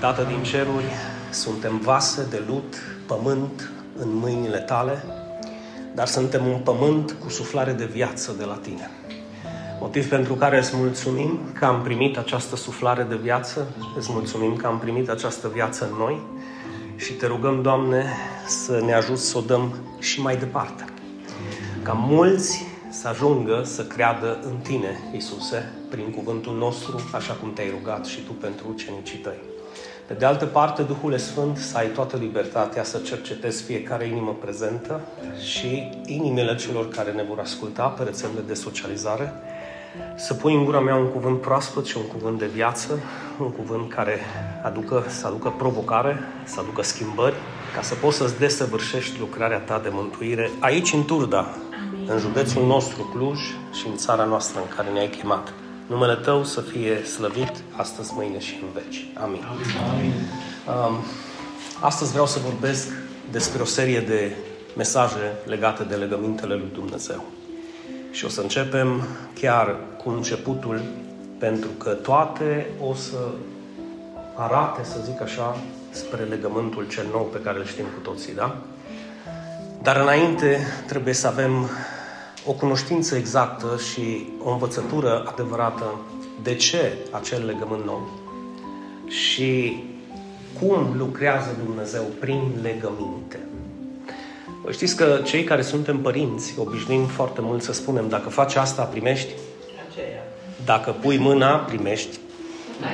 Tată din ceruri, suntem vase de lut, pământ în mâinile tale, dar suntem un pământ cu suflare de viață de la tine. Motiv pentru care îți mulțumim că am primit această suflare de viață, îți mulțumim că am primit această viață în noi și te rugăm, Doamne, să ne ajuți să o dăm și mai departe. Ca mulți să ajungă să creadă în Tine, Isuse, prin cuvântul nostru, așa cum te-ai rugat și Tu pentru ucenicii Tăi. Pe de altă parte, Duhul Sfânt să ai toată libertatea să cercetezi fiecare inimă prezentă și inimile celor care ne vor asculta pe rețelele de socializare, să pui în gura mea un cuvânt proaspăt și un cuvânt de viață, un cuvânt care aducă, să aducă provocare, să aducă schimbări, ca să poți să-ți desăvârșești lucrarea ta de mântuire aici în Turda, Amin. În județul nostru Cluj și în țara noastră în care ne-ai chemat. Numele Tău să fie slăvit astăzi, mâine și în veci. Amin. Amin. Um, astăzi vreau să vorbesc despre o serie de mesaje legate de legămintele lui Dumnezeu. Și o să începem chiar cu începutul, pentru că toate o să arate, să zic așa, spre legământul cel nou pe care îl știm cu toții, da? Dar înainte trebuie să avem o cunoștință exactă și o învățătură adevărată de ce acel legământ nou și cum lucrează Dumnezeu prin legăminte. Vă știți că cei care suntem părinți obișnuim foarte mult să spunem dacă faci asta, primești? Dacă pui mâna, primești.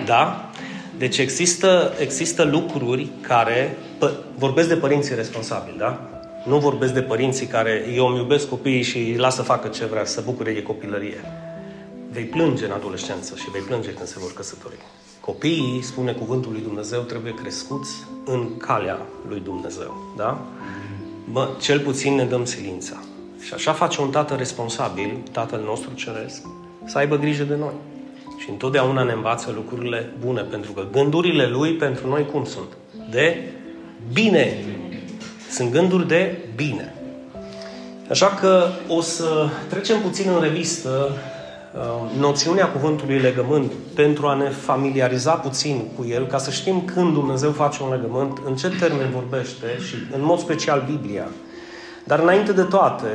Da? Deci există, există lucruri care, pă, vorbesc de părinții responsabili, da? Nu vorbesc de părinții care eu îmi iubesc copiii și îi las să facă ce vrea, să bucure de copilărie. Vei plânge în adolescență și vei plânge când se vor căsători. Copiii, spune cuvântul lui Dumnezeu, trebuie crescuți în calea lui Dumnezeu. Da? Bă, cel puțin ne dăm silința. Și așa face un tată responsabil, tatăl nostru ceresc, să aibă grijă de noi. Și întotdeauna ne învață lucrurile bune, pentru că gândurile lui pentru noi cum sunt? De bine. Sunt gânduri de bine. Așa că o să trecem puțin în revistă uh, noțiunea cuvântului legământ pentru a ne familiariza puțin cu el, ca să știm când Dumnezeu face un legământ, în ce termen vorbește și în mod special Biblia. Dar înainte de toate,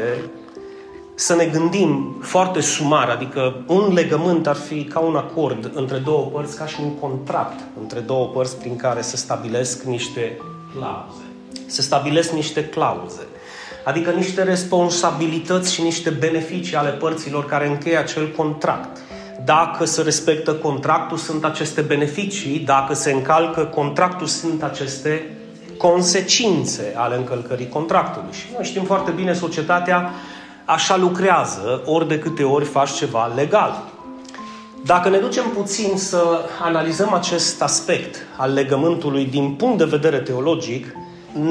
să ne gândim foarte sumar, adică un legământ ar fi ca un acord între două părți, ca și un contract între două părți prin care se stabilesc niște clauze se stabilesc niște clauze, adică niște responsabilități și niște beneficii ale părților care încheie acel contract. Dacă se respectă contractul, sunt aceste beneficii, dacă se încalcă contractul, sunt aceste consecințe ale încălcării contractului. Și noi știm foarte bine, societatea așa lucrează ori de câte ori faci ceva legal. Dacă ne ducem puțin să analizăm acest aspect al legământului din punct de vedere teologic,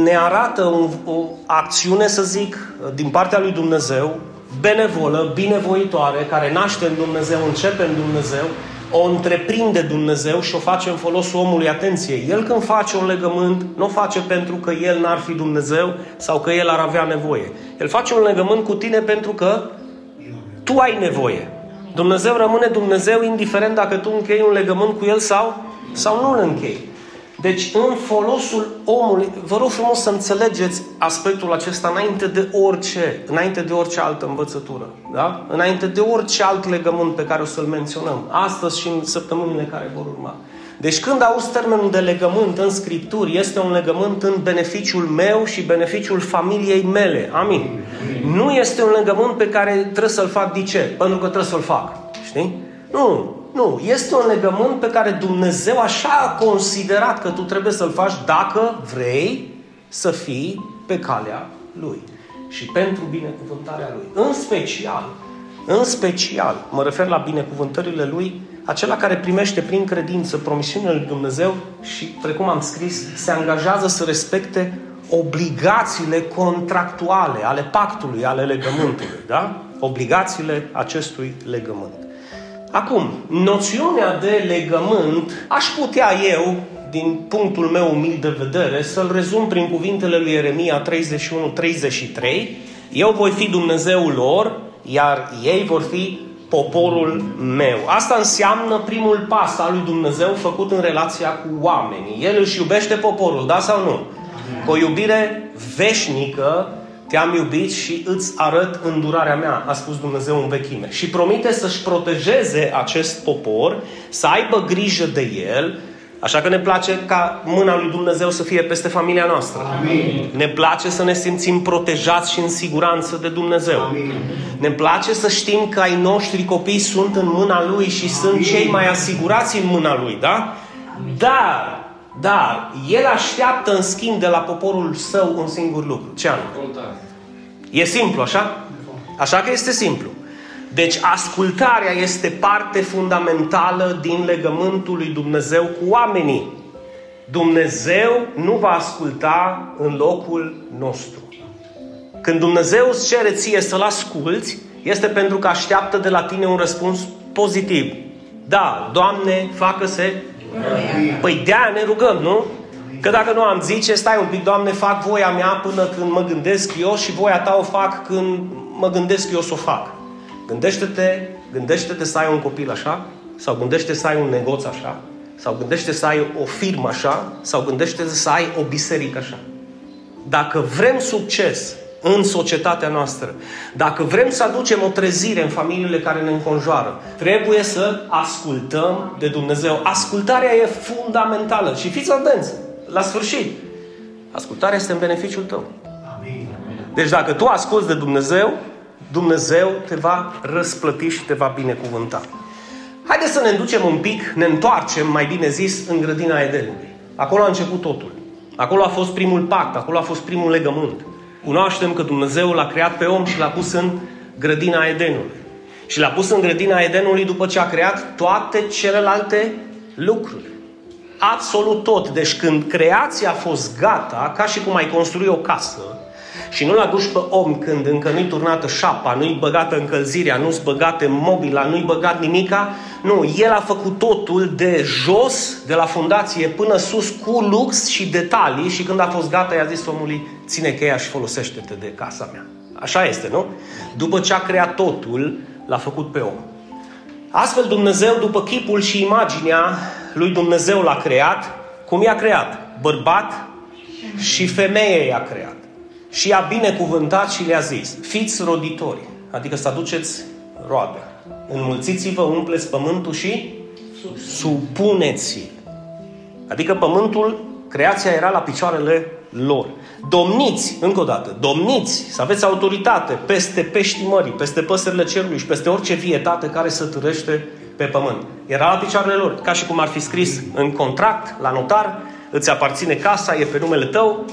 ne arată un, o acțiune, să zic, din partea lui Dumnezeu, benevolă, binevoitoare, care naște în Dumnezeu, începe în Dumnezeu, o întreprinde Dumnezeu și o face în folosul omului. Atenție, el când face un legământ, nu o face pentru că el n-ar fi Dumnezeu sau că el ar avea nevoie. El face un legământ cu tine pentru că tu ai nevoie. Dumnezeu rămâne Dumnezeu indiferent dacă tu închei un legământ cu el sau, sau nu îl închei. Deci, în folosul omului, vă rog frumos să înțelegeți aspectul acesta înainte de orice, înainte de orice altă învățătură, da? Înainte de orice alt legământ pe care o să-l menționăm, astăzi și în săptămânile care vor urma. Deci când auzi termenul de legământ în Scripturi, este un legământ în beneficiul meu și beneficiul familiei mele. Amin. Amin. Nu este un legământ pe care trebuie să-l fac de ce? Pentru că trebuie să-l fac. Știi? Nu. Nu, este un legământ pe care Dumnezeu așa a considerat că tu trebuie să-l faci dacă vrei să fii pe calea Lui. Și pentru binecuvântarea Lui. În special, în special, mă refer la binecuvântările Lui, acela care primește prin credință promisiunile Lui Dumnezeu și, precum am scris, se angajează să respecte obligațiile contractuale ale pactului, ale legământului, da? Obligațiile acestui legământ. Acum, noțiunea de legământ, aș putea eu, din punctul meu umil de vedere, să-l rezum prin cuvintele lui Ieremia 31-33. Eu voi fi Dumnezeul lor, iar ei vor fi poporul meu. Asta înseamnă primul pas al lui Dumnezeu făcut în relația cu oamenii. El își iubește poporul, da sau nu? Cu o iubire veșnică te-am iubit și îți arăt îndurarea mea, a spus Dumnezeu în vechime. Și promite să-și protejeze acest popor, să aibă grijă de el, Așa că ne place ca mâna lui Dumnezeu să fie peste familia noastră. Amin. Ne place să ne simțim protejați și în siguranță de Dumnezeu. Amin. Ne place să știm că ai noștri copii sunt în mâna Lui și Amin. sunt cei mai asigurați în mâna Lui, da? Amin. Dar, dar, El așteaptă în schimb de la poporul său un singur lucru. Ce anume? E simplu, așa? Așa că este simplu. Deci ascultarea este parte fundamentală din legământul lui Dumnezeu cu oamenii. Dumnezeu nu va asculta în locul nostru. Când Dumnezeu îți cere ție să-L asculți, este pentru că așteaptă de la tine un răspuns pozitiv. Da, Doamne, facă-se. Păi de ne rugăm, nu? Că dacă nu am zice, stai un pic, Doamne, fac voia mea până când mă gândesc eu și voia ta o fac când mă gândesc eu să o fac. Gândește-te, gândește-te să ai un copil așa, sau gândește să ai un negoț așa, sau gândește să ai o firmă așa, sau gândește să ai o biserică așa. Dacă vrem succes în societatea noastră, dacă vrem să aducem o trezire în familiile care ne înconjoară, trebuie să ascultăm de Dumnezeu. Ascultarea e fundamentală și fiți atenți, la sfârșit, ascultarea este în beneficiul tău. Amin. Deci dacă tu asculți de Dumnezeu, Dumnezeu te va răsplăti și te va binecuvânta. Haideți să ne ducem un pic, ne întoarcem, mai bine zis, în grădina Edenului. Acolo a început totul. Acolo a fost primul pact, acolo a fost primul legământ. Cunoaștem că Dumnezeu l-a creat pe om și l-a pus în grădina Edenului. Și l-a pus în grădina Edenului după ce a creat toate celelalte lucruri. Absolut tot. Deci când creația a fost gata, ca și cum ai construi o casă, și nu-l aduci pe om când încă nu-i turnată șapa, nu-i băgată încălzirea, nu-i băgată mobila, nu-i băgat nimica. Nu, el a făcut totul de jos, de la fundație până sus, cu lux și detalii și când a fost gata i-a zis omului, ține cheia și folosește-te de casa mea. Așa este, nu? După ce a creat totul, l-a făcut pe om. Astfel Dumnezeu, după chipul și imaginea lui Dumnezeu l-a creat, cum i-a creat? Bărbat și femeie i-a creat și i-a binecuvântat și le-a zis, fiți roditori, adică să aduceți roade. Înmulțiți-vă, umpleți pământul și supuneți-l. Adică pământul, creația era la picioarele lor. Domniți, încă o dată, domniți, să aveți autoritate peste peștii mării, peste păsările cerului și peste orice vietate care să târăște pe pământ. Era la picioarele lor, ca și cum ar fi scris în contract, la notar, îți aparține casa, e pe numele tău,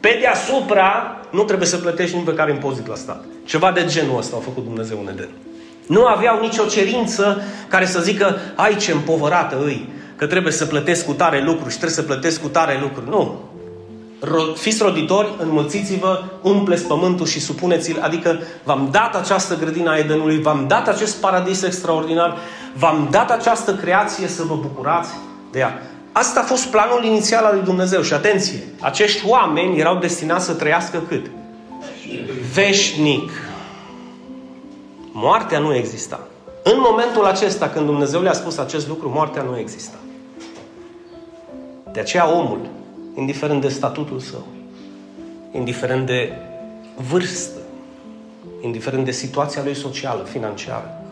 pe deasupra nu trebuie să plătești nici pe care impozit la stat. Ceva de genul ăsta a făcut Dumnezeu în Eden. Nu aveau nicio cerință care să zică, ai ce împovărată îi, că trebuie să plătesc cu tare lucruri și trebuie să plătesc cu tare lucruri. Nu. Fiți roditori, înmulțiți-vă, umpleți pământul și supuneți-l, adică v-am dat această grădină a Edenului, v-am dat acest paradis extraordinar, v-am dat această creație să vă bucurați de ea. Asta a fost planul inițial al lui Dumnezeu. Și atenție, acești oameni erau destinați să trăiască cât? Veșnic. Moartea nu exista. În momentul acesta, când Dumnezeu le-a spus acest lucru, moartea nu exista. De aceea omul, indiferent de statutul său, indiferent de vârstă, indiferent de situația lui socială, financiară,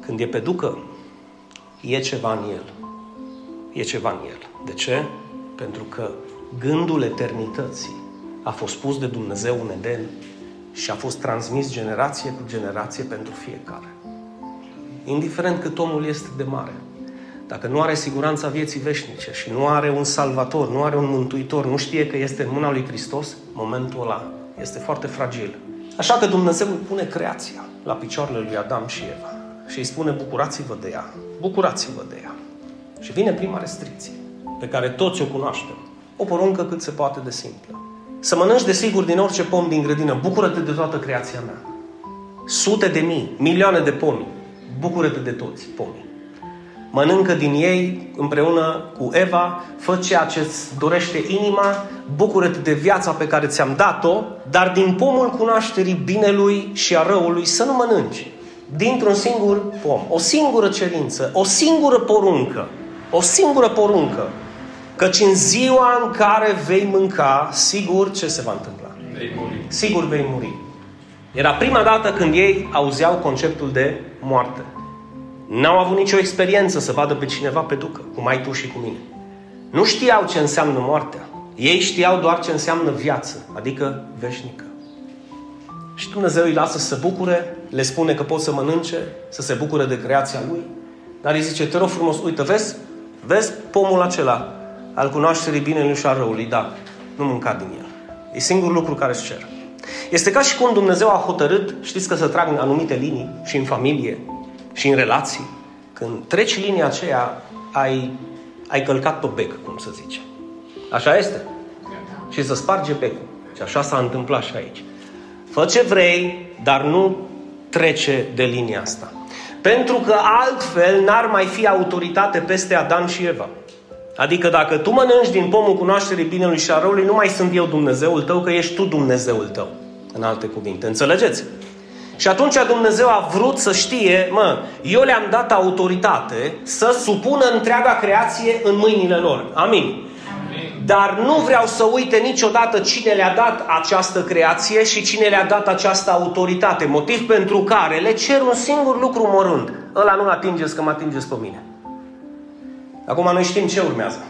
când e pe ducă, e ceva în el e ceva în el. De ce? Pentru că gândul eternității a fost pus de Dumnezeu în Eden și a fost transmis generație cu generație pentru fiecare. Indiferent cât omul este de mare, dacă nu are siguranța vieții veșnice și nu are un salvator, nu are un mântuitor, nu știe că este în mâna lui Hristos, momentul ăla este foarte fragil. Așa că Dumnezeu îi pune creația la picioarele lui Adam și Eva și îi spune bucurați-vă de ea, bucurați-vă de ea. Și vine prima restricție, pe care toți o cunoaștem. O poruncă cât se poate de simplă. Să mănânci de sigur din orice pom din grădină. Bucură-te de toată creația mea. Sute de mii, milioane de pomi. Bucură-te de toți pomii. Mănâncă din ei împreună cu Eva, fă ceea ce îți dorește inima, bucură-te de viața pe care ți-am dat-o, dar din pomul cunoașterii binelui și a răului să nu mănânci. dintr-un singur pom. O singură cerință, o singură poruncă. O singură poruncă. Căci în ziua în care vei mânca, sigur ce se va întâmpla? Vei muri. Sigur vei muri. Era prima dată când ei auzeau conceptul de moarte. N-au avut nicio experiență să vadă pe cineva pe ducă, cum ai tu și cu mine. Nu știau ce înseamnă moartea. Ei știau doar ce înseamnă viață, adică veșnică. Și Dumnezeu îi lasă să se bucure, le spune că pot să mănânce, să se bucure de creația Lui. Dar îi zice, te rog frumos, uite, vezi, vezi pomul acela al cunoașterii binelui și a răului, da, nu mânca din el. E singurul lucru care îți cer. Este ca și cum Dumnezeu a hotărât, știți că să trag în anumite linii și în familie și în relații. Când treci linia aceea, ai, ai călcat pe bec, cum să zice. Așa este. Și să sparge becul. Și așa s-a întâmplat și aici. Fă ce vrei, dar nu trece de linia asta. Pentru că altfel n-ar mai fi autoritate peste Adam și Eva. Adică dacă tu mănânci din pomul cunoașterii binelui și a răului, nu mai sunt eu Dumnezeul tău, că ești tu Dumnezeul tău. În alte cuvinte. Înțelegeți? Și atunci Dumnezeu a vrut să știe, mă, eu le-am dat autoritate să supună întreaga creație în mâinile lor. Amin. Dar nu vreau să uite niciodată cine le-a dat această creație și cine le-a dat această autoritate. Motiv pentru care le cer un singur lucru mărunt. Ăla nu atingeți că mă atingeți pe mine. Acum noi știm ce urmează.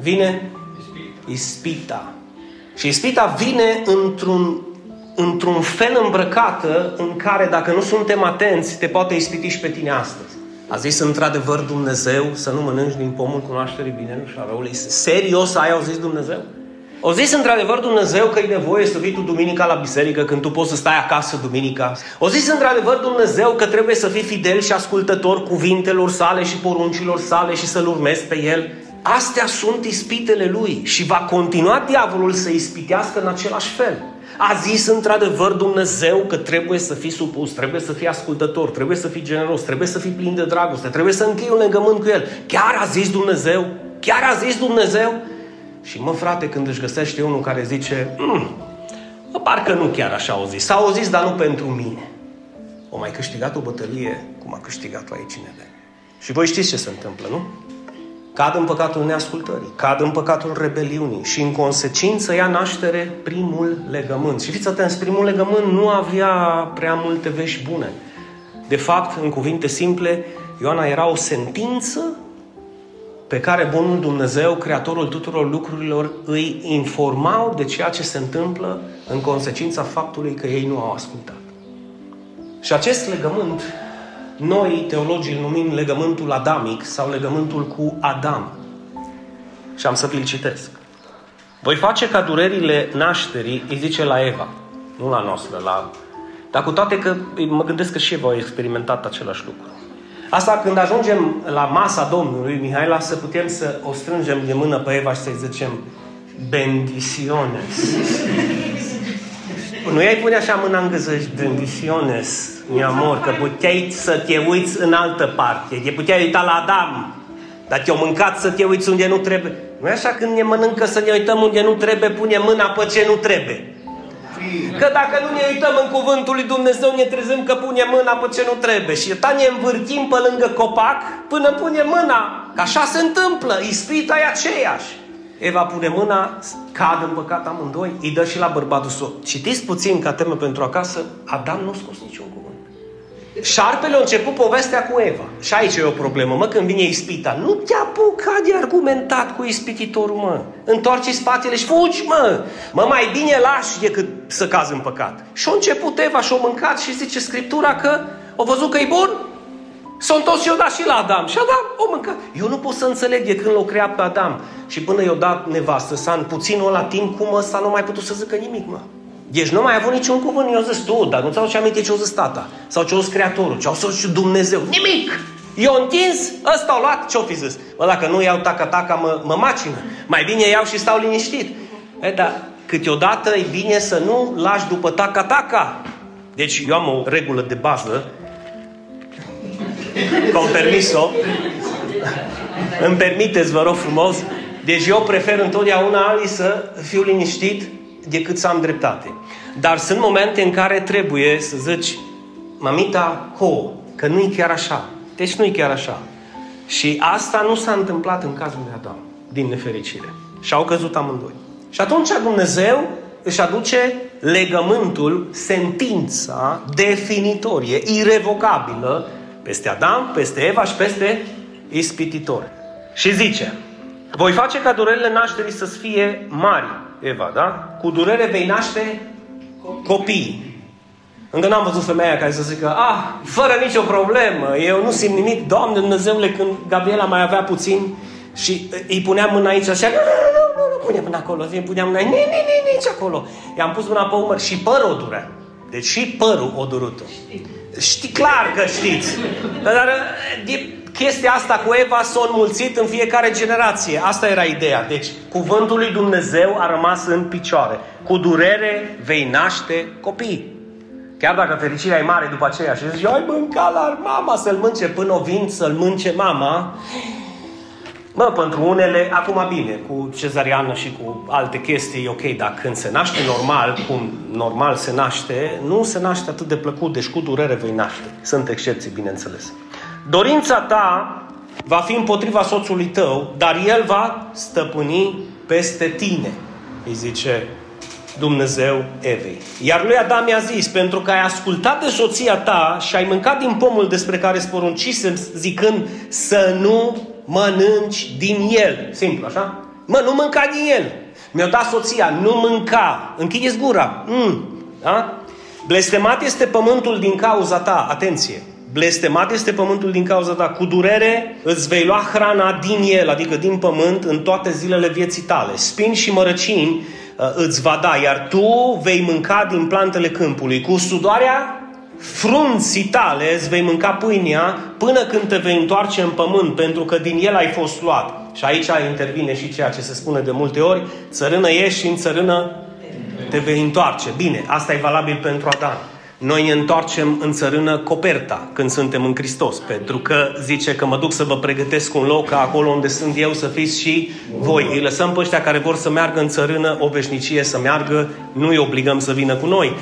Vine ispita. Și ispita vine într-un, într-un fel îmbrăcată în care dacă nu suntem atenți, te poate ispiti și pe tine astăzi. A zis într-adevăr Dumnezeu să nu mănânci din pomul cunoașterii binelui și a răului? Serios ai zis Dumnezeu? O zis într-adevăr Dumnezeu că e nevoie să vii tu duminica la biserică când tu poți să stai acasă duminica. O zis într-adevăr Dumnezeu că trebuie să fii fidel și ascultător cuvintelor sale și poruncilor sale și să-L urmezi pe El. Astea sunt ispitele Lui și va continua diavolul să ispitească în același fel. A zis într-adevăr Dumnezeu că trebuie să fii supus, trebuie să fii ascultător, trebuie să fii generos, trebuie să fii plin de dragoste, trebuie să închei un legământ cu El. Chiar a zis Dumnezeu? Chiar a zis Dumnezeu? Și mă frate, când își găsește unul care zice, mm, mă, parcă nu chiar așa au zis, sau au zis, dar nu pentru mine. O mai câștigat o bătălie cum a câștigat-o aici cineva. Și voi știți ce se întâmplă, nu? Cad în păcatul neascultării, cad în păcatul rebeliunii și în consecință ia naștere primul legământ. Și fiți atenți, primul legământ nu avea prea multe vești bune. De fapt, în cuvinte simple, Ioana era o sentință pe care Bunul Dumnezeu, Creatorul tuturor lucrurilor, îi informau de ceea ce se întâmplă în consecința faptului că ei nu au ascultat. Și acest legământ noi, teologii, îl numim legământul adamic sau legământul cu Adam. Și am să vi-l citesc. Voi face ca durerile nașterii, îi zice la Eva, nu la noastră, la... Dar cu toate că mă gândesc că și Eva a experimentat același lucru. Asta când ajungem la masa Domnului, Mihaela, să putem să o strângem de mână pe Eva și să-i zicem bendiciones. Nu i-ai pune așa mâna în gâză și bendiciones, mi amor, că puteai să te uiți în altă parte. Te puteai uita la Adam, dar te-au mâncat să te uiți unde nu trebuie. Nu e așa când ne mănâncă să ne uităm unde nu trebuie, pune mâna pe ce nu trebuie. Că dacă nu ne uităm în cuvântul lui Dumnezeu, ne trezim că pune mâna pe ce nu trebuie. Și ta ne învârtim pe lângă copac până pune mâna. Că așa se întâmplă. Ispita e aceeași. Eva pune mâna, cad în păcat amândoi, îi dă și la bărbatul său. Citiți puțin ca temă pentru acasă, Adam nu a scos niciun cuvânt. Șarpele a început povestea cu Eva. Și aici e o problemă, mă, când vine ispita. Nu te apuca de argumentat cu ispititorul, mă. Întoarce spatele și fugi, mă. Mă, mai bine lași decât să cazi în păcat. Și a început Eva și a mâncat și zice Scriptura că o văzut că e bun. S-a întors și o dat și la Adam. Și Adam o mâncat. Eu nu pot să înțeleg de când l-a creat pe Adam. Și până i-a dat nevastă sa în puținul la timp, cum ăsta nu mai putut să zică nimic, mă. Deci nu mai a avut niciun cuvânt, eu zis tu, dar nu ți-au ce aminte ce o zis tata, sau ce o zis Creatorul, ce au zis Dumnezeu, nimic! Eu întins, ăsta au luat, ce-o fi zis? Bă, dacă nu iau taca-taca, mă, mă macină. Mai bine iau și stau liniștit. E, dar câteodată e bine să nu lași după taca-taca. Deci eu am o regulă de bază, cu permis-o, îmi permiteți, vă rog frumos, deci eu prefer întotdeauna, Ali, să fiu liniștit decât să am dreptate. Dar sunt momente în care trebuie să zici, mamita, ho, că nu-i chiar așa. Deci nu-i chiar așa. Și asta nu s-a întâmplat în cazul lui Adam, din nefericire. Și au căzut amândoi. Și atunci Dumnezeu își aduce legământul, sentința definitorie, irevocabilă, peste Adam, peste Eva și peste ispititori. Și zice, voi face ca durerile nașterii să fie mari, Eva, da? Cu durere vei naște copii. Încă n-am văzut femeia care să zică, ah, fără nicio problemă, eu nu simt nimic, Doamne Dumnezeule, când Gabriela mai avea puțin și îi puneam mâna aici așa, nu, nu, nu, nu, nu pune mâna acolo, îi puneam mâna, nici, nici, nici acolo. I-am pus mâna pe umăr și părul o durea. Deci și părul o durut Știi clar că știți. Dar de chestia asta cu Eva s-a înmulțit în fiecare generație. Asta era ideea. Deci, cuvântul lui Dumnezeu a rămas în picioare. Cu durere vei naște copii. Chiar dacă fericirea e mare după aceea și zici, ai mâncat la mama să-l mânce până o vin să-l mânce mama, Mă, pentru unele, acum bine, cu cezariană și cu alte chestii, ok, dar când se naște normal, cum normal se naște, nu se naște atât de plăcut, deci cu durere vei naște. Sunt excepții, bineînțeles. Dorința ta va fi împotriva soțului tău, dar el va stăpâni peste tine, îi zice Dumnezeu Evei. Iar lui Adam i-a zis, pentru că ai ascultat de soția ta și ai mâncat din pomul despre care sporuncisem zicând să nu mănânci din el. Simplu, așa? Mă, nu mânca din el. Mi-a dat soția, nu mânca. Închideți gura. Mm. Da? Blestemat este pământul din cauza ta. Atenție. Blestemat este pământul din cauza ta. Cu durere îți vei lua hrana din el, adică din pământ, în toate zilele vieții tale. Spini și mărăcini uh, îți va da, iar tu vei mânca din plantele câmpului. Cu sudoarea frunții tale îți vei mânca pâinea până când te vei întoarce în pământ, pentru că din el ai fost luat. Și aici intervine și ceea ce se spune de multe ori, țărână ești și în țărână te vei întoarce. Bine, asta e valabil pentru Adam. Noi ne întoarcem în țărână coperta când suntem în Hristos, pentru că zice că mă duc să vă pregătesc un loc ca acolo unde sunt eu să fiți și voi. Îi lăsăm pe ăștia care vor să meargă în țărână o veșnicie să meargă, nu îi obligăm să vină cu noi.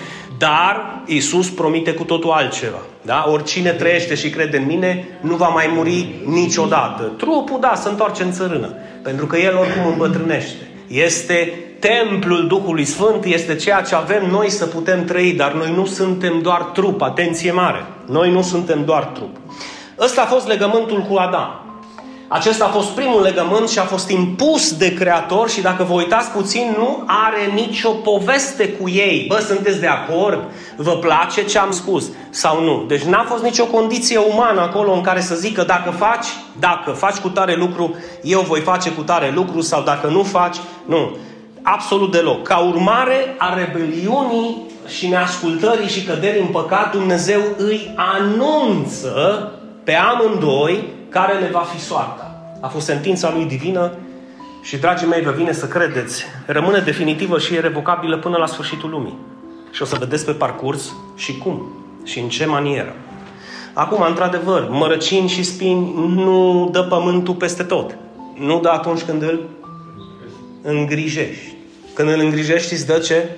Dar Isus promite cu totul altceva. Da? Oricine trăiește și crede în mine nu va mai muri niciodată. Trupul, da, se întoarce în țărână. Pentru că el oricum îmbătrânește. Este templul Duhului Sfânt, este ceea ce avem noi să putem trăi, dar noi nu suntem doar trup, atenție mare. Noi nu suntem doar trup. Ăsta a fost legământul cu Adam. Acesta a fost primul legământ și a fost impus de Creator și dacă vă uitați puțin, nu are nicio poveste cu ei. Bă, sunteți de acord? Vă place ce am spus? Sau nu? Deci n-a fost nicio condiție umană acolo în care să zică dacă faci, dacă faci cu tare lucru, eu voi face cu tare lucru sau dacă nu faci, nu. Absolut deloc. Ca urmare a rebeliunii și neascultării și căderii în păcat, Dumnezeu îi anunță pe amândoi care le va fi soarta. A fost sentința lui divină și, dragii mei, vă vine să credeți, rămâne definitivă și irrevocabilă până la sfârșitul lumii. Și o să vedeți pe parcurs și cum și în ce manieră. Acum, într-adevăr, mărăcini și spini nu dă pământul peste tot. Nu dă atunci când îl îngrijești. Când îl îngrijești, îți dă ce?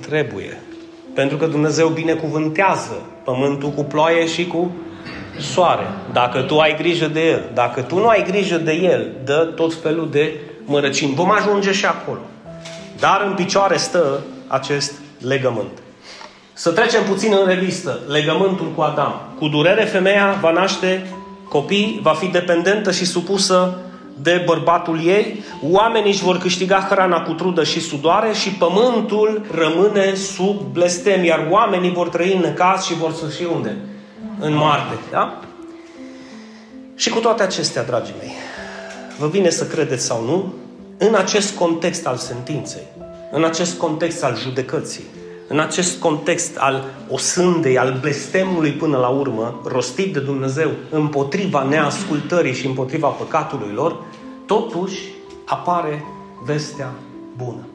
Trebuie. Pentru că Dumnezeu binecuvântează pământul cu ploaie și cu soare. Dacă tu ai grijă de el, dacă tu nu ai grijă de el, dă tot felul de mărăcini. Vom ajunge și acolo. Dar în picioare stă acest legământ. Să trecem puțin în revistă. Legământul cu Adam. Cu durere femeia va naște copii, va fi dependentă și supusă de bărbatul ei, oamenii își vor câștiga hrana cu trudă și sudoare și pământul rămâne sub blestem, iar oamenii vor trăi în necaz și vor să și unde? În moarte. Da? Și cu toate acestea, dragii mei, vă vine să credeți sau nu, în acest context al sentinței, în acest context al judecății, în acest context al osândei, al blestemului până la urmă, rostit de Dumnezeu împotriva neascultării și împotriva păcatului lor, totuși apare vestea bună.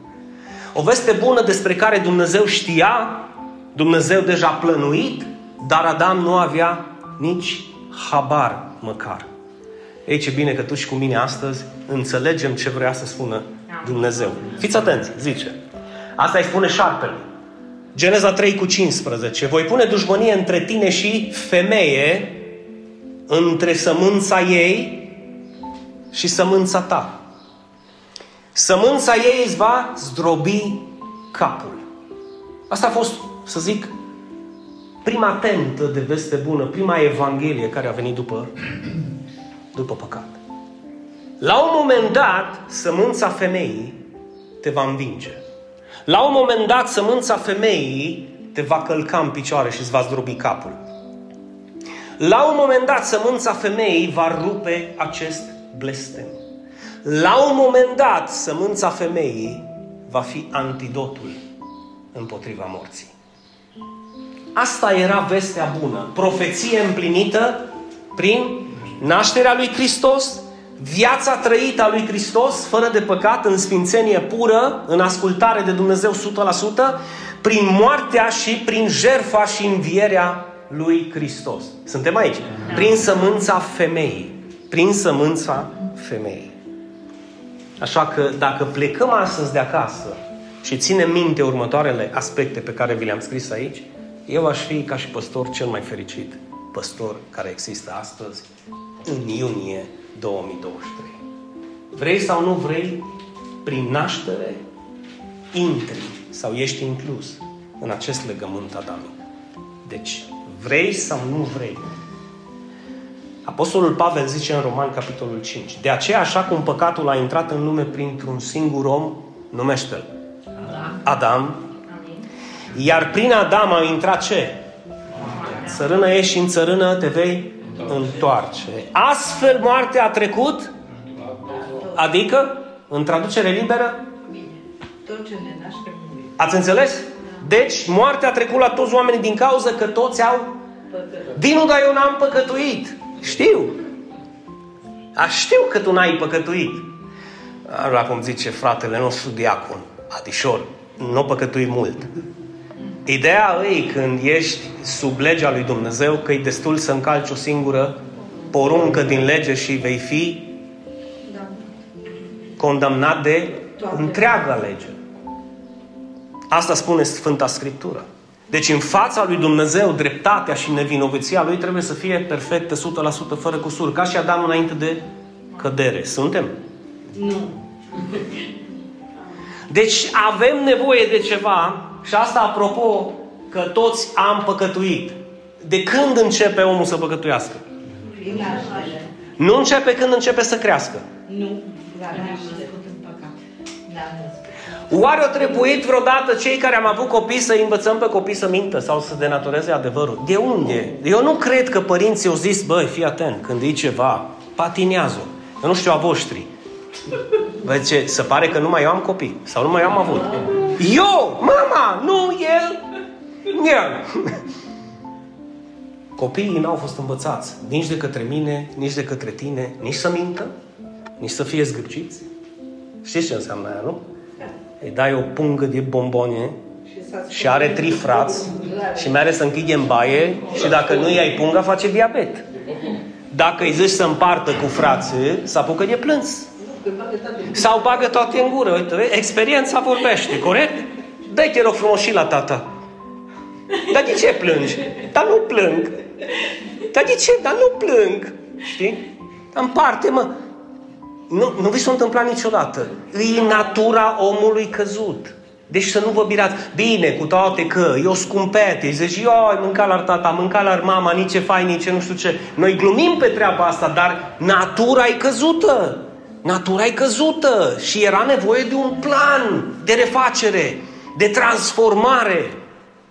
O veste bună despre care Dumnezeu știa, Dumnezeu deja plănuit dar Adam nu avea nici habar măcar. Ei, ce bine că tu și cu mine astăzi înțelegem ce vrea să spună Dumnezeu. Fiți atenți, zice. Asta îi spune șarpele. Geneza 3 cu 15. Voi pune dușmănie între tine și femeie, între sămânța ei și sămânța ta. Sămânța ei îți va zdrobi capul. Asta a fost, să zic, prima tentă de veste bună, prima evanghelie care a venit după, după păcat. La un moment dat, sămânța femeii te va învinge. La un moment dat, sămânța femeii te va călca în picioare și îți va zdrobi capul. La un moment dat, sămânța femeii va rupe acest blestem. La un moment dat, sămânța femeii va fi antidotul împotriva morții. Asta era vestea bună. Profeție împlinită prin nașterea lui Hristos, viața trăită a lui Hristos, fără de păcat, în sfințenie pură, în ascultare de Dumnezeu 100%, prin moartea și prin jerfa și învierea lui Hristos. Suntem aici. Prin sămânța femeii. Prin sămânța femeii. Așa că dacă plecăm astăzi de acasă și ținem minte următoarele aspecte pe care vi le-am scris aici, eu aș fi ca și păstor cel mai fericit păstor care există astăzi, în iunie 2023. Vrei sau nu vrei, prin naștere, intri sau ești inclus în acest legământ adamic. Deci, vrei sau nu vrei. Apostolul Pavel zice în Roman, capitolul 5, De aceea, așa cum păcatul a intrat în lume printr-un singur om, numește-l Adam, Adam iar prin Adam a intrat ce? Țărână ești și în țărână te vei întoarce. Astfel moartea a trecut? Adică, în traducere liberă? Tot ce ne naște Ați înțeles? Deci, moartea a trecut la toți oamenii din cauză că toți au... Dinu, dar eu n-am păcătuit. Știu. A, știu că tu n-ai păcătuit. Așa cum zice fratele nostru diacon, Adișor, nu păcătui mult. Ideea e când ești sub legea lui Dumnezeu că e destul să încalci o singură poruncă din lege și vei fi condamnat de întreaga lege. Asta spune Sfânta Scriptură. Deci în fața lui Dumnezeu, dreptatea și nevinovăția lui trebuie să fie perfectă, 100% fără cusur, ca și Adam înainte de cădere. Suntem? Nu. Deci avem nevoie de ceva și asta apropo că toți am păcătuit. De când începe omul să păcătuiască? Nu începe când începe să crească. Nu. Oare o trebuit vreodată cei care am avut copii să învățăm pe copii să mintă sau să denatureze adevărul? De unde? Eu nu cred că părinții au zis, băi, fii atent, când e ceva, patinează Eu nu știu a voștri. Vă ce, se pare că numai eu am copii. Sau numai eu am avut. Eu, mama, nu el, el. Copiii n-au fost învățați nici de către mine, nici de către tine, nici să mintă, nici să fie zgârciți. Știți ce înseamnă aia, nu? Îi dai o pungă de bombone și are trei frați și mere să închide în baie și dacă nu i-ai punga, face diabet. Dacă îi zici să împartă cu frații, să apucă de plâns. Sau bagă toate în gură. Uite, experiența vorbește, corect? Dă-i, te rog frumos și la tata. Dar de ce plângi? Dar nu plâng. Dar de ce? Dar nu plâng. Știi? parte, mă. Nu, nu vi s-a întâmplat niciodată. E natura omului căzut. Deci să nu vă birați. Bine, cu toate că eu scumpete, zici, eu ai mâncat la tata, mâncat la mama, nici ce fain, nici nu știu ce. Noi glumim pe treaba asta, dar natura e căzută. Natura e căzută și era nevoie de un plan de refacere, de transformare,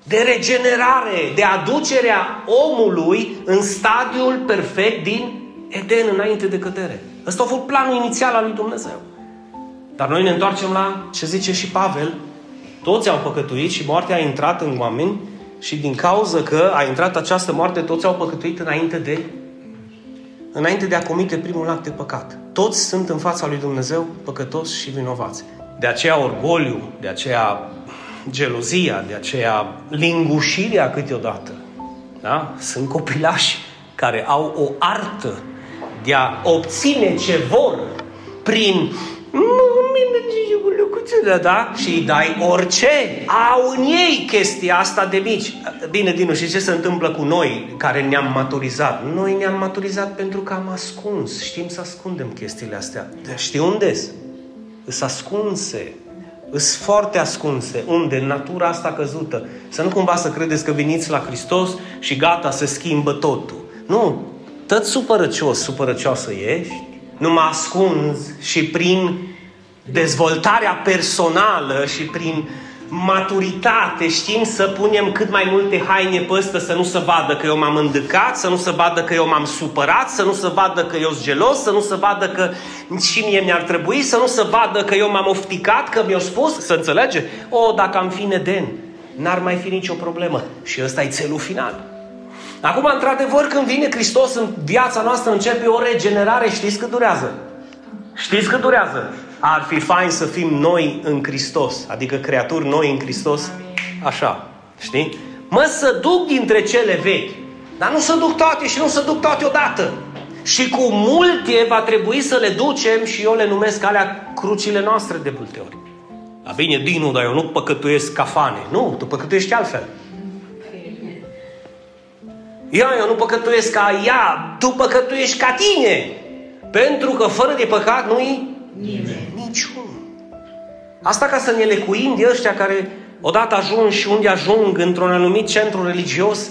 de regenerare, de aducerea omului în stadiul perfect din Eden înainte de cădere. Ăsta a fost planul inițial al lui Dumnezeu. Dar noi ne întoarcem la ce zice și Pavel. Toți au păcătuit și moartea a intrat în oameni și din cauza că a intrat această moarte, toți au păcătuit înainte de înainte de a comite primul act de păcat. Toți sunt în fața lui Dumnezeu păcătoși și vinovați. De aceea orgoliu, de aceea gelozia, de aceea lingușirea câteodată. Da? Sunt copilași care au o artă de a obține ce vor prin da? Și îi dai orice. Au în ei chestia asta de mici. Bine, Dinu, și ce se întâmplă cu noi care ne-am maturizat? Noi ne-am maturizat pentru că am ascuns. Știm să ascundem chestiile astea. Știi unde Sunt ascunse. Sunt foarte ascunse. Unde? În natura asta căzută. Să nu cumva să credeți că veniți la Hristos și gata, se schimbă totul. Nu. Tot supărăcios, supărăcioasă ești. Nu mă ascunzi și prin dezvoltarea personală și prin maturitate știm să punem cât mai multe haine pe ăsta să nu se vadă că eu m-am îndăcat, să nu se vadă că eu m-am supărat, să nu se vadă că eu sunt gelos, să nu se vadă că și mie mi-ar trebui, să nu se vadă că eu m-am ofticat, că mi-au spus, să înțelege? O, dacă am fi neden, n-ar mai fi nicio problemă. Și ăsta e țelul final. Acum, într-adevăr, când vine Hristos în viața noastră, începe o regenerare, știți cât durează? Știți cât durează? Ar fi fain să fim noi în Hristos, adică creaturi noi în Hristos, așa, știi? Mă să duc dintre cele vechi, dar nu să duc toate și nu să duc toate odată. Și cu multe va trebui să le ducem și eu le numesc alea crucile noastre de multe ori. A bine, Dinu, dar eu nu păcătuiesc cafane. Nu, tu păcătuiești altfel. Ia, eu nu păcătuiesc ca ea, tu păcătuiești ca tine. Pentru că fără de păcat nu-i Nimeni. Niciunul. Asta ca să ne lecuim de ăștia care odată ajung și unde ajung într-un anumit centru religios,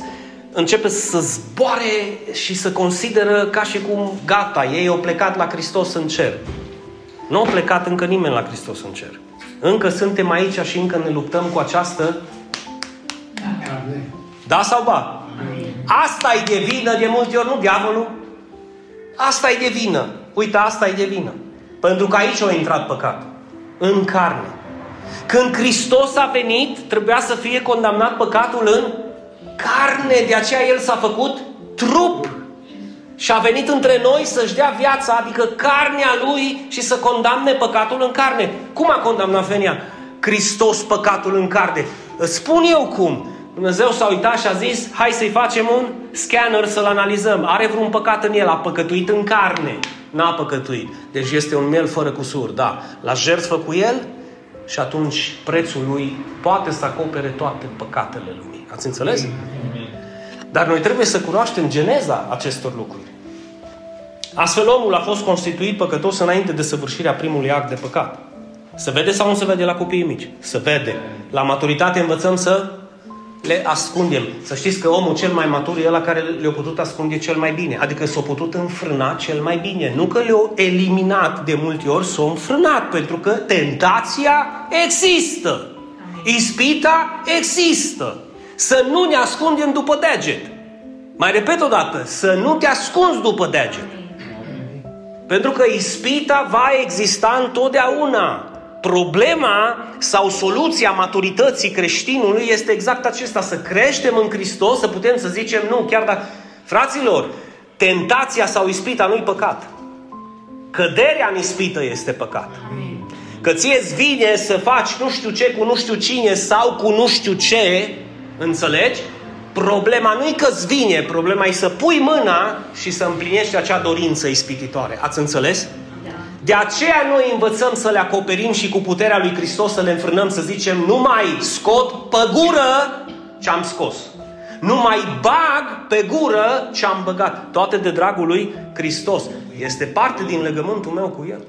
începe să zboare și să consideră ca și cum gata, ei au plecat la Hristos în cer. Nu au plecat încă nimeni la Hristos în cer. Încă suntem aici și încă ne luptăm cu această da sau ba? Asta e de vină de multe ori, nu diavolul. Asta e de vină. Uite, asta e de vină. Pentru că aici a intrat păcatul. În carne. Când Hristos a venit, trebuia să fie condamnat păcatul în carne. De aceea El s-a făcut trup. Și a venit între noi să-și dea viața, adică carnea Lui și să condamne păcatul în carne. Cum a condamnat Venia? Hristos păcatul în carne. Spun eu cum. Dumnezeu s-a uitat și a zis, hai să-i facem un scanner să-l analizăm. Are vreun păcat în el, a păcătuit în carne n-a păcătuit. Deci este un miel fără cusur, da. La jertfă cu el și atunci prețul lui poate să acopere toate păcatele lumii. Ați înțeles? Dar noi trebuie să cunoaștem geneza acestor lucruri. Astfel omul a fost constituit păcătos înainte de săvârșirea primului act de păcat. Se vede sau nu se vede la copiii mici? Se vede. La maturitate învățăm să le ascundem. Să știți că omul cel mai matur e ăla care le-a putut ascunde cel mai bine. Adică s-a putut înfrâna cel mai bine. Nu că le-a eliminat de multe ori, s-a înfrânat. Pentru că tentația există. Ispita există. Să nu ne ascundem după deget. Mai repet o dată, să nu te ascunzi după deget. Pentru că ispita va exista întotdeauna. Problema sau soluția maturității creștinului este exact acesta, să creștem în Hristos, să putem să zicem nu, chiar dacă... Fraților, tentația sau ispita nu-i păcat. Căderea în ispită este păcat. Că ție îți vine să faci nu știu ce cu nu știu cine sau cu nu știu ce, înțelegi? Problema nu e că îți vine, problema e să pui mâna și să împlinești acea dorință ispititoare. Ați înțeles? De aceea noi învățăm să le acoperim și cu puterea lui Hristos să le înfrânăm, să zicem, nu mai scot pe gură ce am scos. Nu mai bag pe gură ce am băgat. Toate de dragul lui Hristos. Este parte din legământul meu cu El.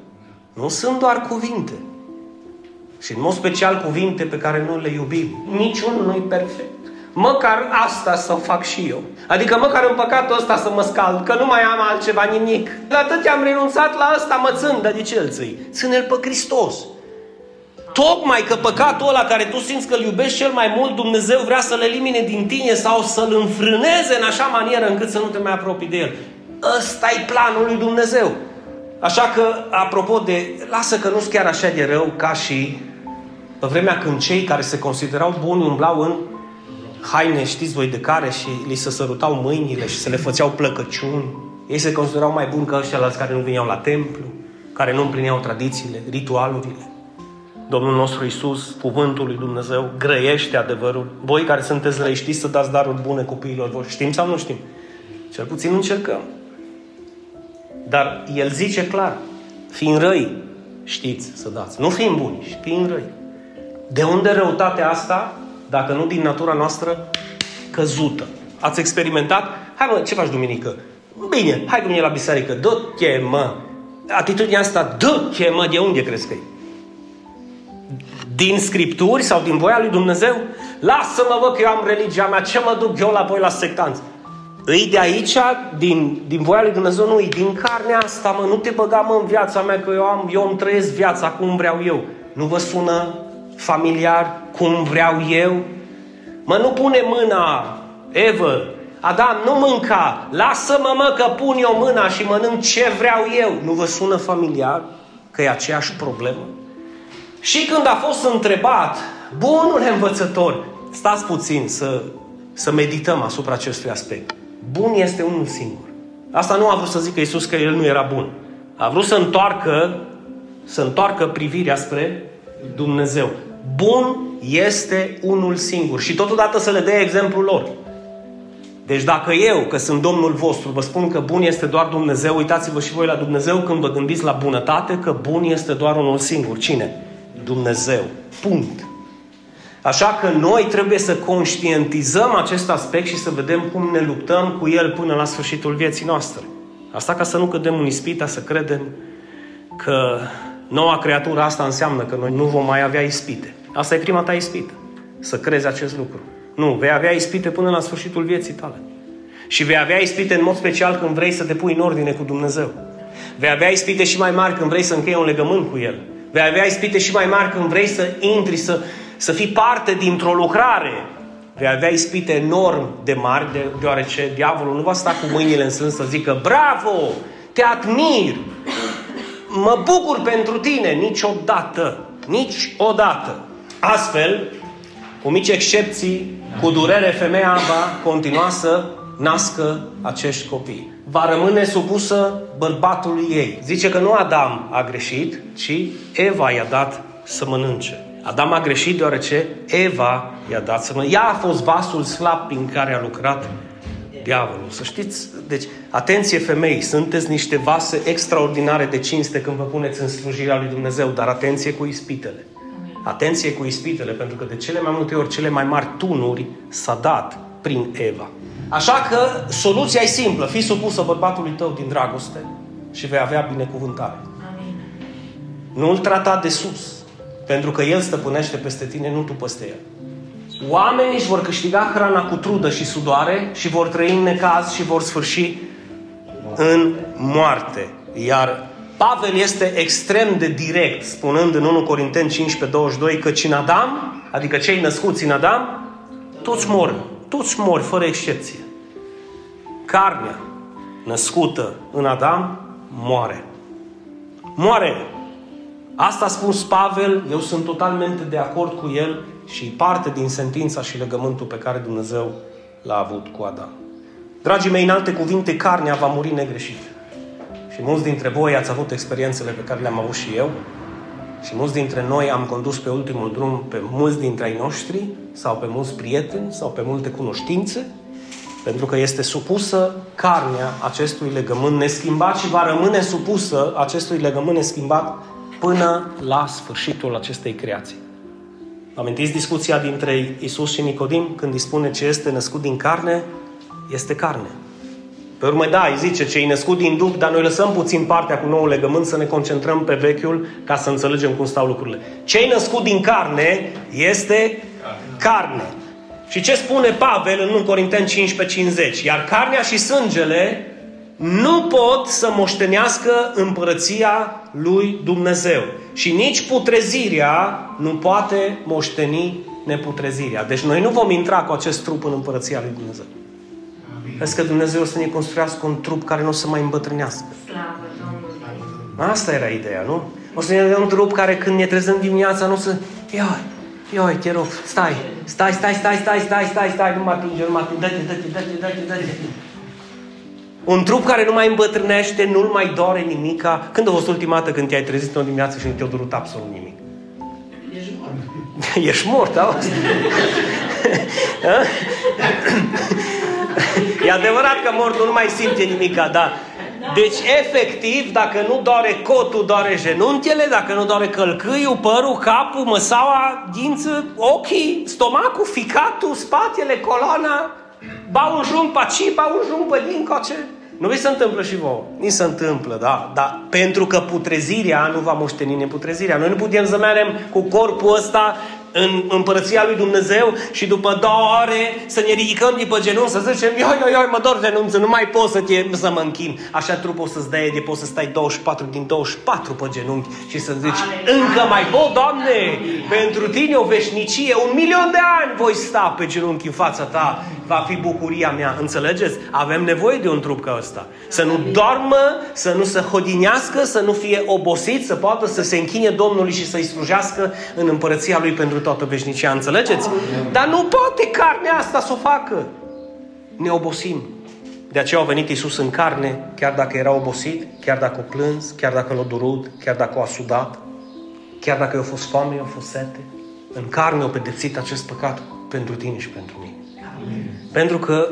Nu sunt doar cuvinte. Și în mod special cuvinte pe care nu le iubim. Niciunul nu e perfect. Măcar asta să o fac și eu. Adică măcar în păcatul ăsta să mă scald, că nu mai am altceva nimic. La atât am renunțat la ăsta, mă țin, dar de ce îl ții? Ține-l pe Hristos. Tocmai că păcatul ăla care tu simți că îl iubești cel mai mult, Dumnezeu vrea să-l elimine din tine sau să-l înfrâneze în așa manieră încât să nu te mai apropii de el. ăsta e planul lui Dumnezeu. Așa că, apropo de, lasă că nu sunt chiar așa de rău ca și pe vremea când cei care se considerau buni umblau în haine, știți voi de care, și li se sărutau mâinile și se le făceau plăcăciuni. Ei se considerau mai buni ca ăștia care nu veneau la templu, care nu împlineau tradițiile, ritualurile. Domnul nostru Isus, cuvântul lui Dumnezeu, grăiește adevărul. Voi care sunteți răi, știți să dați daruri bune copiilor voștri. Știm sau nu știm? Cel puțin încercăm. Dar El zice clar, fiind răi, știți să dați. Nu fiind buni, fiind răi. De unde răutatea asta, dacă nu din natura noastră căzută? Ați experimentat? Hai mă, ce faci duminică? Bine, hai cu mine la biserică, dă-te mă. Atitudinea asta, dă-te mă, de unde crezi că e? Din Scripturi sau din voia lui Dumnezeu? Lasă-mă, vă, că eu am religia mea, ce mă duc eu la voi la sectanți? Îi de aici, din, din voia lui Dumnezeu, nu, e din carnea asta, mă, nu te băga, mă, în viața mea, că eu, am, eu îmi trăiesc viața cum vreau eu. Nu vă sună familiar cum vreau eu? Mă, nu pune mâna, Evă, Adam, nu mânca, lasă-mă, mă, că pun eu mâna și mănânc ce vreau eu. Nu vă sună familiar că e aceeași problemă? Și când a fost întrebat, bunul învățător, stați puțin să, să medităm asupra acestui aspect. Bun este unul singur. Asta nu a vrut să zică Iisus că el nu era bun. A vrut să întoarcă, să întoarcă privirea spre Dumnezeu. Bun este unul singur. Și totodată să le dea exemplul lor. Deci dacă eu, că sunt Domnul vostru, vă spun că bun este doar Dumnezeu, uitați-vă și voi la Dumnezeu când vă gândiți la bunătate, că bun este doar unul singur. Cine? Dumnezeu. Punct. Așa că noi trebuie să conștientizăm acest aspect și să vedem cum ne luptăm cu el până la sfârșitul vieții noastre. Asta ca să nu cădem în ispita, să credem că noua creatură asta înseamnă că noi nu vom mai avea ispite. Asta e prima ta ispită. Să crezi acest lucru. Nu, vei avea ispite până la sfârșitul vieții tale. Și vei avea ispite în mod special când vrei să te pui în ordine cu Dumnezeu. Vei avea ispite și mai mari când vrei să închei un legământ cu El. Vei avea ispite și mai mari când vrei să intri, să, să fii parte dintr-o lucrare. Vei avea ispite enorm de mari, de, deoarece diavolul nu va sta cu mâinile în sân să zică Bravo! Te admir! Mă bucur pentru tine! Niciodată! Niciodată! Astfel, cu mici excepții, cu durere, femeia va continua să nască acești copii. Va rămâne supusă bărbatului ei. Zice că nu Adam a greșit, ci Eva i-a dat să mănânce. Adam a greșit deoarece Eva i-a dat să mănânce. Ea a fost vasul slab prin care a lucrat diavolul. Să știți, deci, atenție femei, sunteți niște vase extraordinare de cinste când vă puneți în slujirea lui Dumnezeu, dar atenție cu ispitele. Atenție cu ispitele, pentru că de cele mai multe ori, cele mai mari tunuri s-a dat prin Eva. Așa că soluția e simplă. Fii supusă bărbatului tău din dragoste și vei avea binecuvântare. Amin. Nu-l trata de sus, pentru că el stăpânește peste tine, nu tu peste el. Oamenii își vor câștiga hrana cu trudă și sudoare și vor trăi în necaz și vor sfârși în moarte. Iar Pavel este extrem de direct, spunând în 1 Corinteni 15, 22, că în Adam, adică cei născuți în Adam, toți mor. Toți mor, fără excepție. Carnea născută în Adam moare. Moare. Asta a spus Pavel, eu sunt totalmente de acord cu el și parte din sentința și legământul pe care Dumnezeu l-a avut cu Adam. Dragii mei, în alte cuvinte, carnea va muri negreșit. Și mulți dintre voi ați avut experiențele pe care le-am avut și eu. Și mulți dintre noi am condus pe ultimul drum pe mulți dintre ai noștri, sau pe mulți prieteni, sau pe multe cunoștințe, pentru că este supusă carnea acestui legământ neschimbat și va rămâne supusă acestui legământ neschimbat până la sfârșitul acestei creații. Amintiți discuția dintre Isus și Nicodim când îi spune ce este născut din carne, este carne. Pe urmă, da, îi zice, ce e născut din Duh, dar noi lăsăm puțin partea cu noul legământ să ne concentrăm pe vechiul ca să înțelegem cum stau lucrurile. Ce e născut din carne este carne. Și ce spune Pavel în 1 Corinteni 15:50? Iar carnea și sângele nu pot să moștenească împărăția lui Dumnezeu. Și nici putrezirea nu poate moșteni neputrezirea. Deci noi nu vom intra cu acest trup în împărăția lui Dumnezeu. Vezi că Dumnezeu o să ne construiască un trup care nu o să mai îmbătrânească. Asta era ideea, nu? O să ne dea un trup care când ne trezăm dimineața nu să... Ioi, ioi, te rog, stai, stai, stai, stai, stai, stai, stai, stai, nu mă atinge, nu mă atinge, dă-te, dă-te, dă-te, dă-te, dă-te. Un trup care nu mai îmbătrânește, nu-l mai doare nimica. Când a fost ultima dată când te-ai trezit în o dimineață și nu te-a durut absolut nimic? Ești mort. Ești mort, auzi? E adevărat că mortul nu mai simte nimica, dar Deci, efectiv, dacă nu doare cotul, doare genunchiele, dacă nu doare călcâiul, părul, capul, măsaua, dință, ochii, stomacul, ficatul, spatele, coloana, ba un jump pe aici, ba un jump pe dincoace. Nu vi se întâmplă și vouă. Ni se întâmplă, da. Dar pentru că putrezirea nu va moșteni neputrezirea. Noi nu putem să mergem cu corpul ăsta în împărăția lui Dumnezeu și după două ore să ne ridicăm după genunchi, să zicem, ioi, ioi, ioi, mă dor genunchi, nu mai pot să, te, să mă închin. Așa trupul o să-ți dea de poți să stai 24 din 24 pe genunchi și să zici, încă mai pot, Doamne, pentru tine o veșnicie, un milion de ani voi sta pe genunchi în fața ta, va fi bucuria mea. Înțelegeți? Avem nevoie de un trup ca ăsta. Să nu doarmă, să nu se hodinească, să nu fie obosit, să poată să se închine Domnului și să-i slujească în împărăția Lui pentru toată veșnicia. Înțelegeți? Dar nu poate carnea asta să o facă. Ne obosim. De aceea a venit Isus în carne, chiar dacă era obosit, chiar dacă a plâns, chiar dacă l-a durut, chiar dacă a sudat, chiar dacă i-a fost foame, i-a fost sete. În carne a pedepsit acest păcat pentru tine și pentru mine. Amin. Pentru că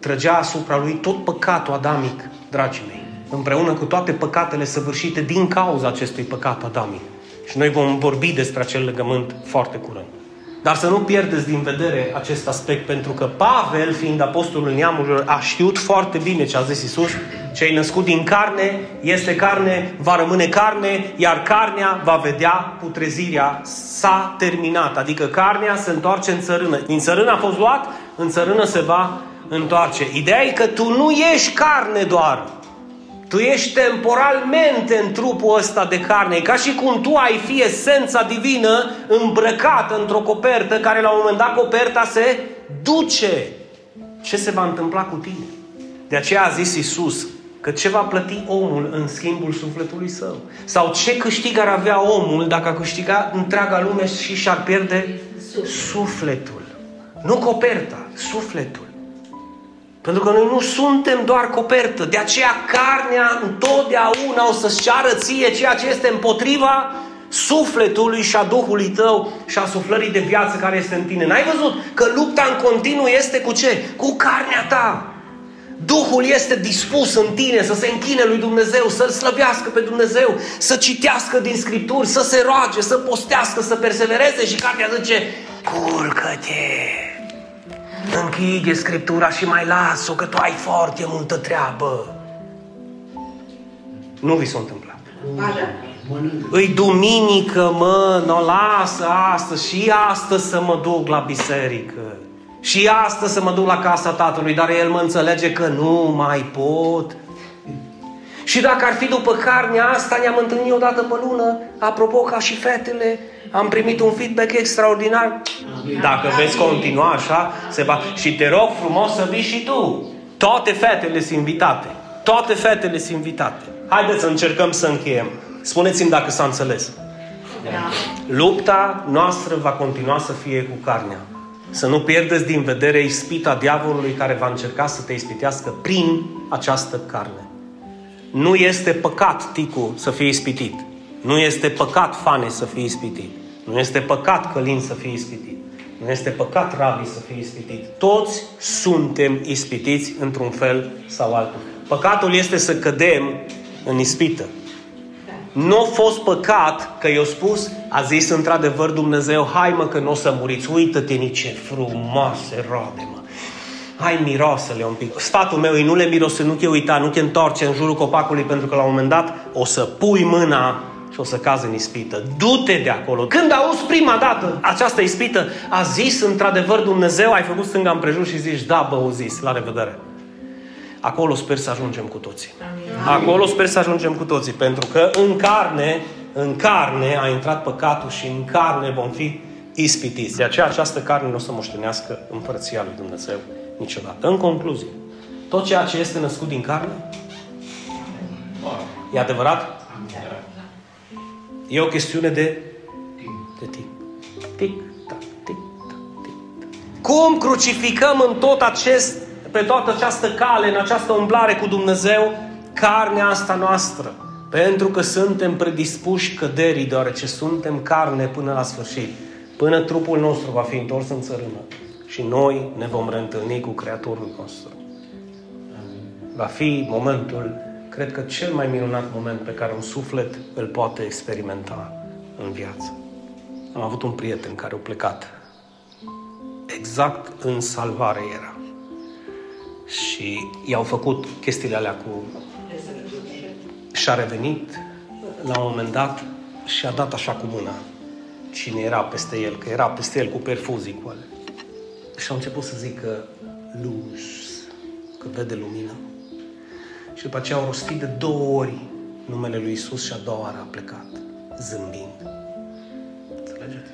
trăgea asupra lui tot păcatul adamic, dragii mei, împreună cu toate păcatele săvârșite din cauza acestui păcat adamic. Și noi vom vorbi despre acel legământ foarte curând. Dar să nu pierdeți din vedere acest aspect, pentru că Pavel, fiind apostolul neamurilor, a știut foarte bine ce a zis Isus. Cei născut din carne este carne, va rămâne carne, iar carnea va vedea putrezirea. S-a terminat. Adică carnea se întoarce în țărână. Din țărână a fost luat, în țărână se va întoarce. Ideea e că tu nu ești carne doar. Tu ești temporalmente în trupul ăsta de carne. E ca și cum tu ai fi esența divină îmbrăcată într-o copertă care la un moment dat coperta se duce. Ce se va întâmpla cu tine? De aceea a zis Isus că ce va plăti omul în schimbul sufletului său? Sau ce câștig ar avea omul dacă a câștiga întreaga lume și și-ar pierde sufletul? Nu coperta, sufletul. Pentru că noi nu suntem doar copertă. De aceea carnea întotdeauna o să-ți ceară ție ceea ce este împotriva sufletului și a Duhului tău și a suflării de viață care este în tine. N-ai văzut că lupta în continuu este cu ce? Cu carnea ta. Duhul este dispus în tine să se închine lui Dumnezeu, să-L slăvească pe Dumnezeu, să citească din Scripturi, să se roage, să postească, să persevereze și carnea zice, culcă-te! Închide Scriptura și mai las-o, că tu ai foarte multă treabă. Nu vi s-a întâmplat. Îi duminică, mă, nu o lasă astăzi și astăzi să mă duc la biserică. Și astăzi să mă duc la casa tatălui, dar el mă înțelege că nu mai pot. Și dacă ar fi după carnea asta, ne-am întâlnit o dată pe lună, apropo ca și fetele, am primit un feedback extraordinar. Dacă veți continua așa, se va... Și te rog frumos să vii și tu. Toate fetele sunt invitate. Toate fetele sunt invitate. Haideți să încercăm să încheiem. Spuneți-mi dacă s-a înțeles. Da. Lupta noastră va continua să fie cu carnea. Să nu pierdeți din vedere ispita diavolului care va încerca să te ispitească prin această carne. Nu este păcat, Ticu, să fie ispitit. Nu este păcat, Fane, să fie ispitit. Nu este păcat, Călin, să fie ispitit. Nu este păcat, Ravi, să fie ispitit. Toți suntem ispitiți într-un fel sau altul. Păcatul este să cădem în ispită. Nu a fost păcat că i-a spus, a zis într-adevăr Dumnezeu, hai mă că nu o să muriți, uită-te nici ce frumoase roade, mă. Hai, mirosele un pic. Sfatul meu e nu le mirose, nu te uita, nu te întorce în jurul copacului, pentru că la un moment dat o să pui mâna și o să cazi în ispită. Du-te de acolo. Când auzi prima dată această ispită, a zis într-adevăr Dumnezeu, ai făcut stânga împrejur și zici, da, bă, o zis, la revedere. Acolo sper să ajungem cu toții. Acolo sper să ajungem cu toții, pentru că în carne, în carne a intrat păcatul și în carne vom fi ispitiți. De aceea această carne nu o să moștenească împărăția lui Dumnezeu niciodată. În concluzie, tot ceea ce este născut din carne e adevărat? E o chestiune de, de timp. Tic, tac, tic, tac, tic, tac. Cum crucificăm în tot acest, pe toată această cale, în această umblare cu Dumnezeu, carnea asta noastră? Pentru că suntem predispuși căderii, deoarece suntem carne până la sfârșit. Până trupul nostru va fi întors în țărână și noi ne vom reîntâlni cu Creatorul nostru. Va fi momentul cred că cel mai minunat moment pe care un suflet îl poate experimenta în viață. Am avut un prieten care a plecat. Exact în salvare era. Și i-au făcut chestiile alea cu... Și-a revenit la un moment dat și a dat așa cu mâna cine era peste el, că era peste el cu perfuzii cu ale. Și au început să zică luz, că vede lumină. Și după aceea au rostit de două ori numele lui Isus și a doua oară a plecat, zâmbind. Înțelegeți?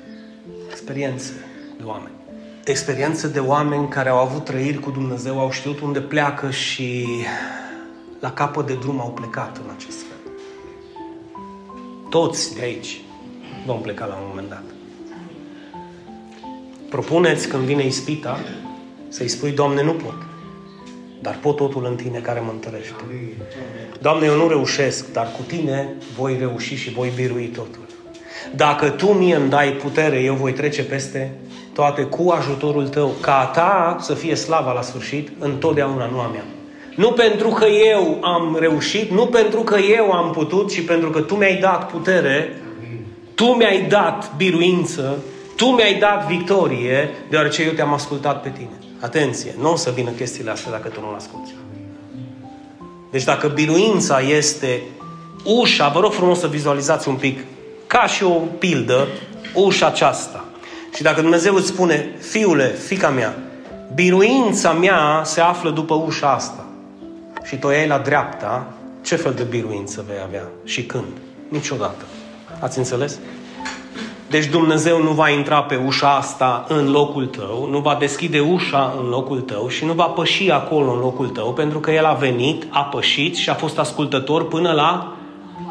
Experiențe de oameni. Experiențe de oameni care au avut trăiri cu Dumnezeu, au știut unde pleacă și la capăt de drum au plecat în acest fel. Toți de aici vom pleca la un moment dat. Propuneți când vine ispita să-i spui, Doamne, nu pot, dar pot totul în Tine care mă întărește. Doamne, eu nu reușesc, dar cu Tine voi reuși și voi birui totul. Dacă Tu mie îmi dai putere, eu voi trece peste toate cu ajutorul Tău, ca a Ta să fie slava la sfârșit, întotdeauna nu a mea. Nu pentru că eu am reușit, nu pentru că eu am putut, ci pentru că Tu mi-ai dat putere tu mi-ai dat biruință, Tu mi-ai dat victorie, deoarece eu te-am ascultat pe tine. Atenție, nu o să vină chestiile astea dacă tu nu-l asculti. Deci dacă biruința este ușa, vă rog frumos să vizualizați un pic, ca și o pildă, ușa aceasta. Și dacă Dumnezeu îți spune, fiule, fica mea, biruința mea se află după ușa asta și tu o iei la dreapta, ce fel de biruință vei avea și când? Niciodată. Ați înțeles? Deci Dumnezeu nu va intra pe ușa asta în locul tău, nu va deschide ușa în locul tău și nu va păși acolo în locul tău, pentru că El a venit, a pășit și a fost ascultător până la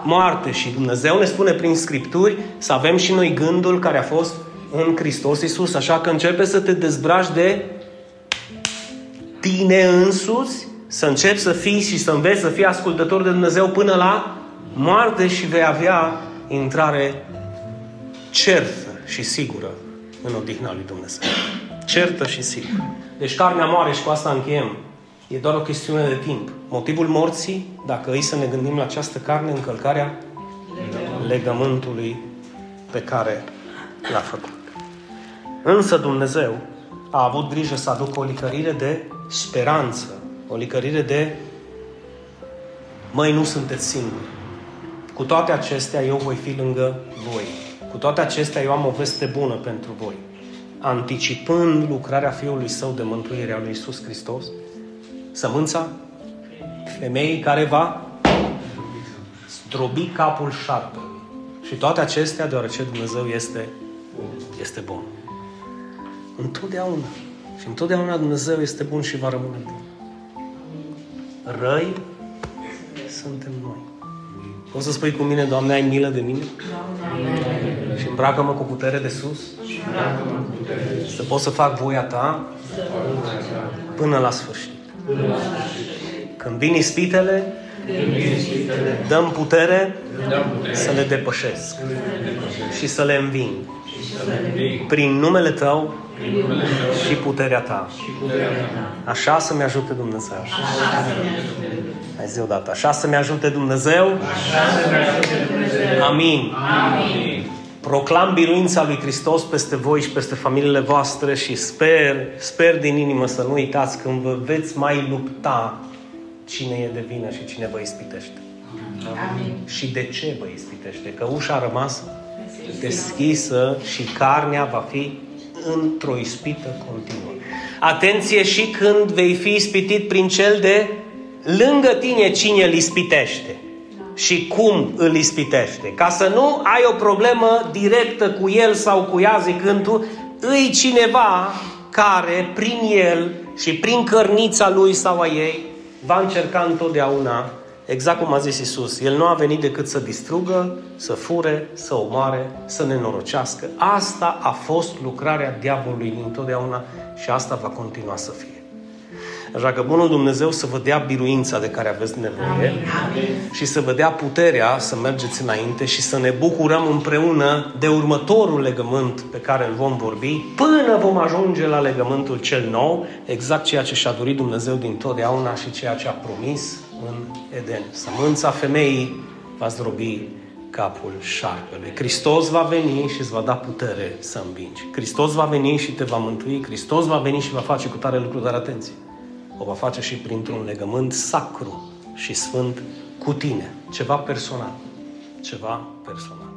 moarte. Și Dumnezeu ne spune prin Scripturi să avem și noi gândul care a fost în Hristos Iisus. Așa că începe să te dezbraci de tine însuți, să începi să fii și să înveți să fii ascultător de Dumnezeu până la moarte și vei avea intrare certă și sigură în odihna lui Dumnezeu. Certă și sigură. Deci carnea moare și cu asta încheiem. E doar o chestiune de timp. Motivul morții, dacă îi să ne gândim la această carne, încălcarea legământului pe care l-a făcut. Însă Dumnezeu a avut grijă să aducă o licărire de speranță, o licărire de măi, nu sunteți singuri. Cu toate acestea, eu voi fi lângă voi. Cu toate acestea, eu am o veste bună pentru voi. Anticipând lucrarea Fiului Său de mântuire a lui Isus Hristos, sămânța femeii care va zdrobi capul șarpelui. Și toate acestea, deoarece Dumnezeu este, este bun. Întotdeauna. Și întotdeauna Dumnezeu este bun și va rămâne bun. Răi suntem noi. Poți să spui cu mine, Doamne, ai milă de mine? Doamne. Și îmbracă-mă cu putere de sus? Să pot să fac voia Ta până la sfârșit. Când vin ispitele, dăm putere să le depășesc și să le înving. Prin numele Tău și puterea Ta. Așa să-mi ajute Dumnezeu. Hai zi odată. Așa să-mi ajute Dumnezeu. Amin. Amin. Proclam biruința lui Hristos peste voi și peste familiile voastre și sper, sper din inimă să nu uitați când vă veți mai lupta cine e de vină și cine vă ispitește. Amin. Și de ce vă ispitește? Că ușa a rămas deschisă și carnea va fi într-o ispită continuă. Atenție și când vei fi ispitit prin cel de lângă tine cine îl ispitește și cum îl ispitește. Ca să nu ai o problemă directă cu el sau cu ea zicând tu, îi cineva care prin el și prin cărnița lui sau a ei va încerca întotdeauna Exact cum a zis Isus, El nu a venit decât să distrugă, să fure, să omoare, să ne norocească. Asta a fost lucrarea diavolului întotdeauna și asta va continua să fie. Așa că Bunul Dumnezeu să vă dea biruința de care aveți nevoie și să vă dea puterea să mergeți înainte și să ne bucurăm împreună de următorul legământ pe care îl vom vorbi până vom ajunge la legământul cel nou, exact ceea ce și-a dorit Dumnezeu din totdeauna și ceea ce a promis în Eden. Sămânța femeii va zdrobi capul șarpelui. Hristos va veni și îți va da putere să învingi. Hristos va veni și te va mântui. Hristos va veni și va face cu tare lucru, dar atenție. O va face și printr-un legământ sacru și sfânt cu tine. Ceva personal. Ceva personal.